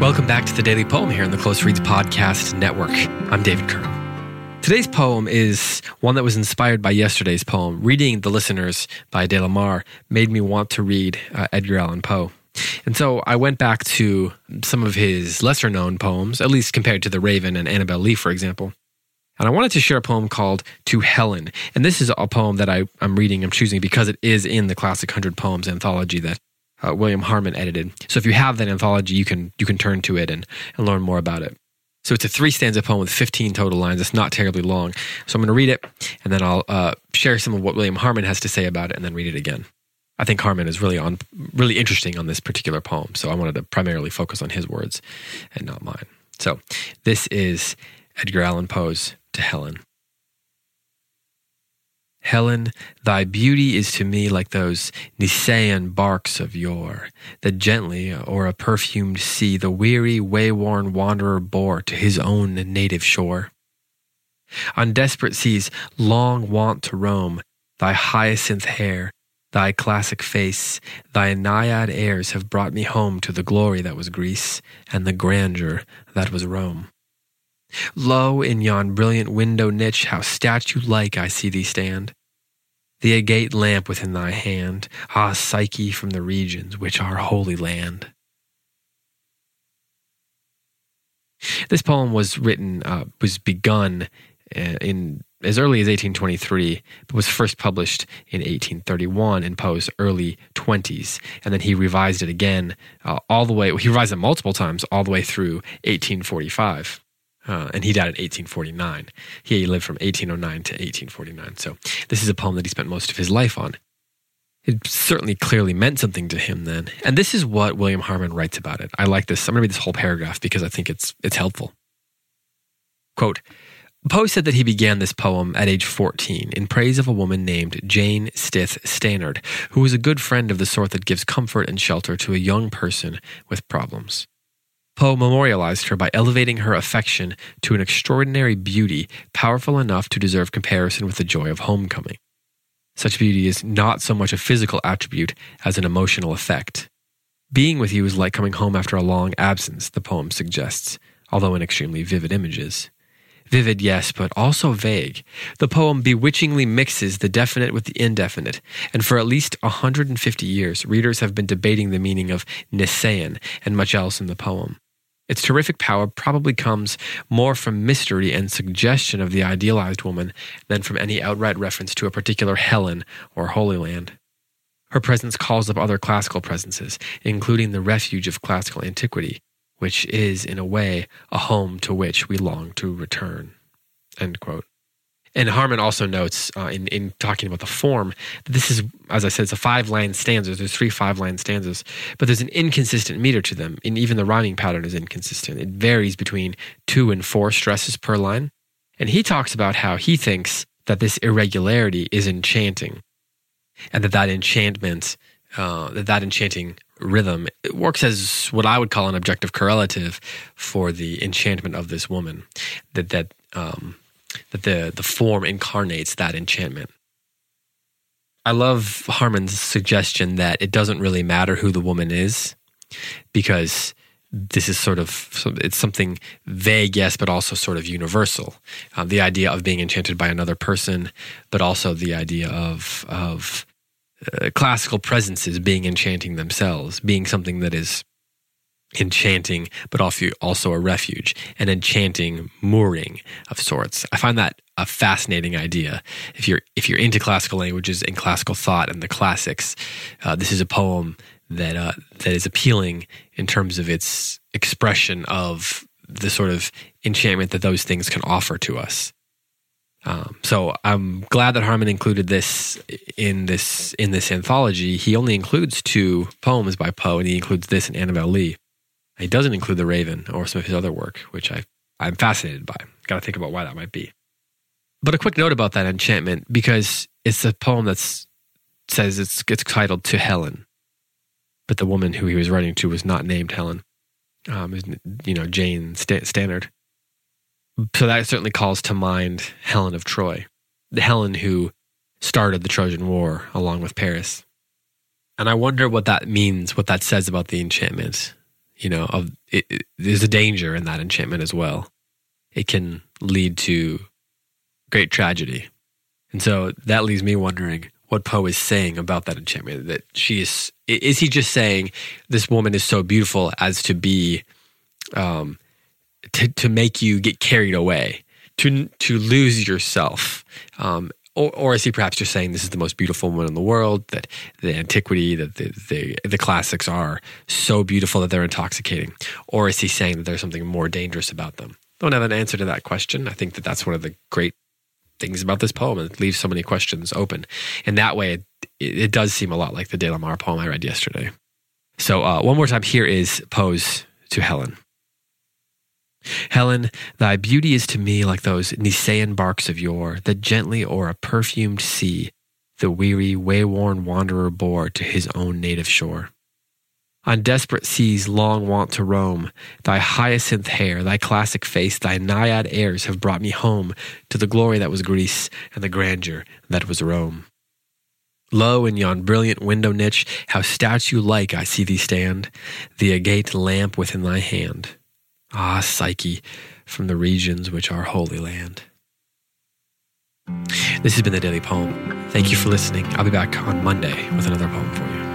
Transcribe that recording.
Welcome back to the Daily Poem here in the Close Reads Podcast Network. I'm David Kern. Today's poem is one that was inspired by yesterday's poem. Reading The Listeners by De La Mare made me want to read uh, Edgar Allan Poe. And so I went back to some of his lesser known poems, at least compared to The Raven and Annabel Lee, for example. And I wanted to share a poem called To Helen. And this is a poem that I, am reading, I'm choosing because it is in the Classic 100 Poems anthology that uh, William Harmon edited. So if you have that anthology, you can, you can turn to it and, and learn more about it. So it's a three stanza poem with 15 total lines. It's not terribly long. So I'm going to read it and then I'll uh, share some of what William Harmon has to say about it and then read it again. I think Harmon is really on really interesting on this particular poem. So I wanted to primarily focus on his words and not mine. So this is Edgar Allan Poe's to Helen. Helen, thy beauty is to me like those Nisaean barks of yore, that gently o'er a perfumed sea the weary, wayworn wanderer bore to his own native shore. On desperate seas long wont to roam, thy hyacinth hair, thy classic face, thy naiad airs have brought me home to the glory that was Greece and the grandeur that was Rome. Lo, in yon brilliant window niche, how statue like I see thee stand. The agate lamp within thy hand, ah, Psyche from the regions which are holy land. This poem was written, uh, was begun uh, in as early as 1823, but was first published in 1831 in Poe's early 20s. And then he revised it again uh, all the way, he revised it multiple times all the way through 1845. Uh, and he died in 1849. He lived from 1809 to 1849. So this is a poem that he spent most of his life on. It certainly clearly meant something to him then. And this is what William Harmon writes about it. I like this. I'm going to read this whole paragraph because I think it's, it's helpful. Quote Poe said that he began this poem at age 14 in praise of a woman named Jane Stith Stanard, who was a good friend of the sort that gives comfort and shelter to a young person with problems. Poe memorialized her by elevating her affection to an extraordinary beauty powerful enough to deserve comparison with the joy of homecoming. Such beauty is not so much a physical attribute as an emotional effect. Being with you is like coming home after a long absence, the poem suggests, although in extremely vivid images. Vivid, yes, but also vague. The poem bewitchingly mixes the definite with the indefinite, and for at least 150 years, readers have been debating the meaning of Nisaean and much else in the poem. Its terrific power probably comes more from mystery and suggestion of the idealized woman than from any outright reference to a particular Helen or Holy Land. Her presence calls up other classical presences, including the refuge of classical antiquity, which is, in a way, a home to which we long to return. And Harmon also notes uh, in, in talking about the form this is, as I said, it's a five line stanzas. There's three five line stanzas, but there's an inconsistent meter to them. And even the rhyming pattern is inconsistent. It varies between two and four stresses per line. And he talks about how he thinks that this irregularity is enchanting and that that enchantment, uh, that that enchanting rhythm works as what I would call an objective correlative for the enchantment of this woman. That, that, um, that the, the form incarnates that enchantment. I love Harmon's suggestion that it doesn't really matter who the woman is because this is sort of it's something vague yes but also sort of universal um, the idea of being enchanted by another person but also the idea of of uh, classical presences being enchanting themselves being something that is enchanting, but also a refuge, an enchanting mooring of sorts. I find that a fascinating idea. If you're if you're into classical languages and classical thought and the classics, uh, this is a poem that uh, that is appealing in terms of its expression of the sort of enchantment that those things can offer to us. Um, so I'm glad that Harmon included this in this in this anthology. He only includes two poems by Poe, and he includes this and Annabel Lee. He doesn't include The Raven or some of his other work, which I, I'm fascinated by. Got to think about why that might be. But a quick note about that enchantment, because it's a poem that says it's, it's titled To Helen. But the woman who he was writing to was not named Helen. Um, was, you know, Jane St- Stanard. So that certainly calls to mind Helen of Troy, the Helen who started the Trojan War along with Paris. And I wonder what that means, what that says about the enchantment. You know, of it, it, there's a danger in that enchantment as well. It can lead to great tragedy. And so that leaves me wondering what Poe is saying about that enchantment. That she is, is he just saying this woman is so beautiful as to be, um, to, to make you get carried away, to, to lose yourself, um, or, or is he perhaps just saying this is the most beautiful woman in the world? That the antiquity, that the, the the classics are so beautiful that they're intoxicating, or is he saying that there's something more dangerous about them? Don't have an answer to that question. I think that that's one of the great things about this poem. It leaves so many questions open. And that way, it, it does seem a lot like the De la Mare poem I read yesterday. So uh, one more time, here is Poe's to Helen. Helen, thy beauty is to me like those Nisaean barks of yore that gently o'er a perfumed sea the weary, wayworn wanderer bore to his own native shore. On desperate seas long wont to roam, thy hyacinth hair, thy classic face, thy naiad airs have brought me home to the glory that was Greece and the grandeur that was Rome. Lo, in yon brilliant window niche, how statue like I see thee stand, the agate lamp within thy hand. Ah, Psyche, from the regions which are Holy Land. This has been the Daily Poem. Thank you for listening. I'll be back on Monday with another poem for you.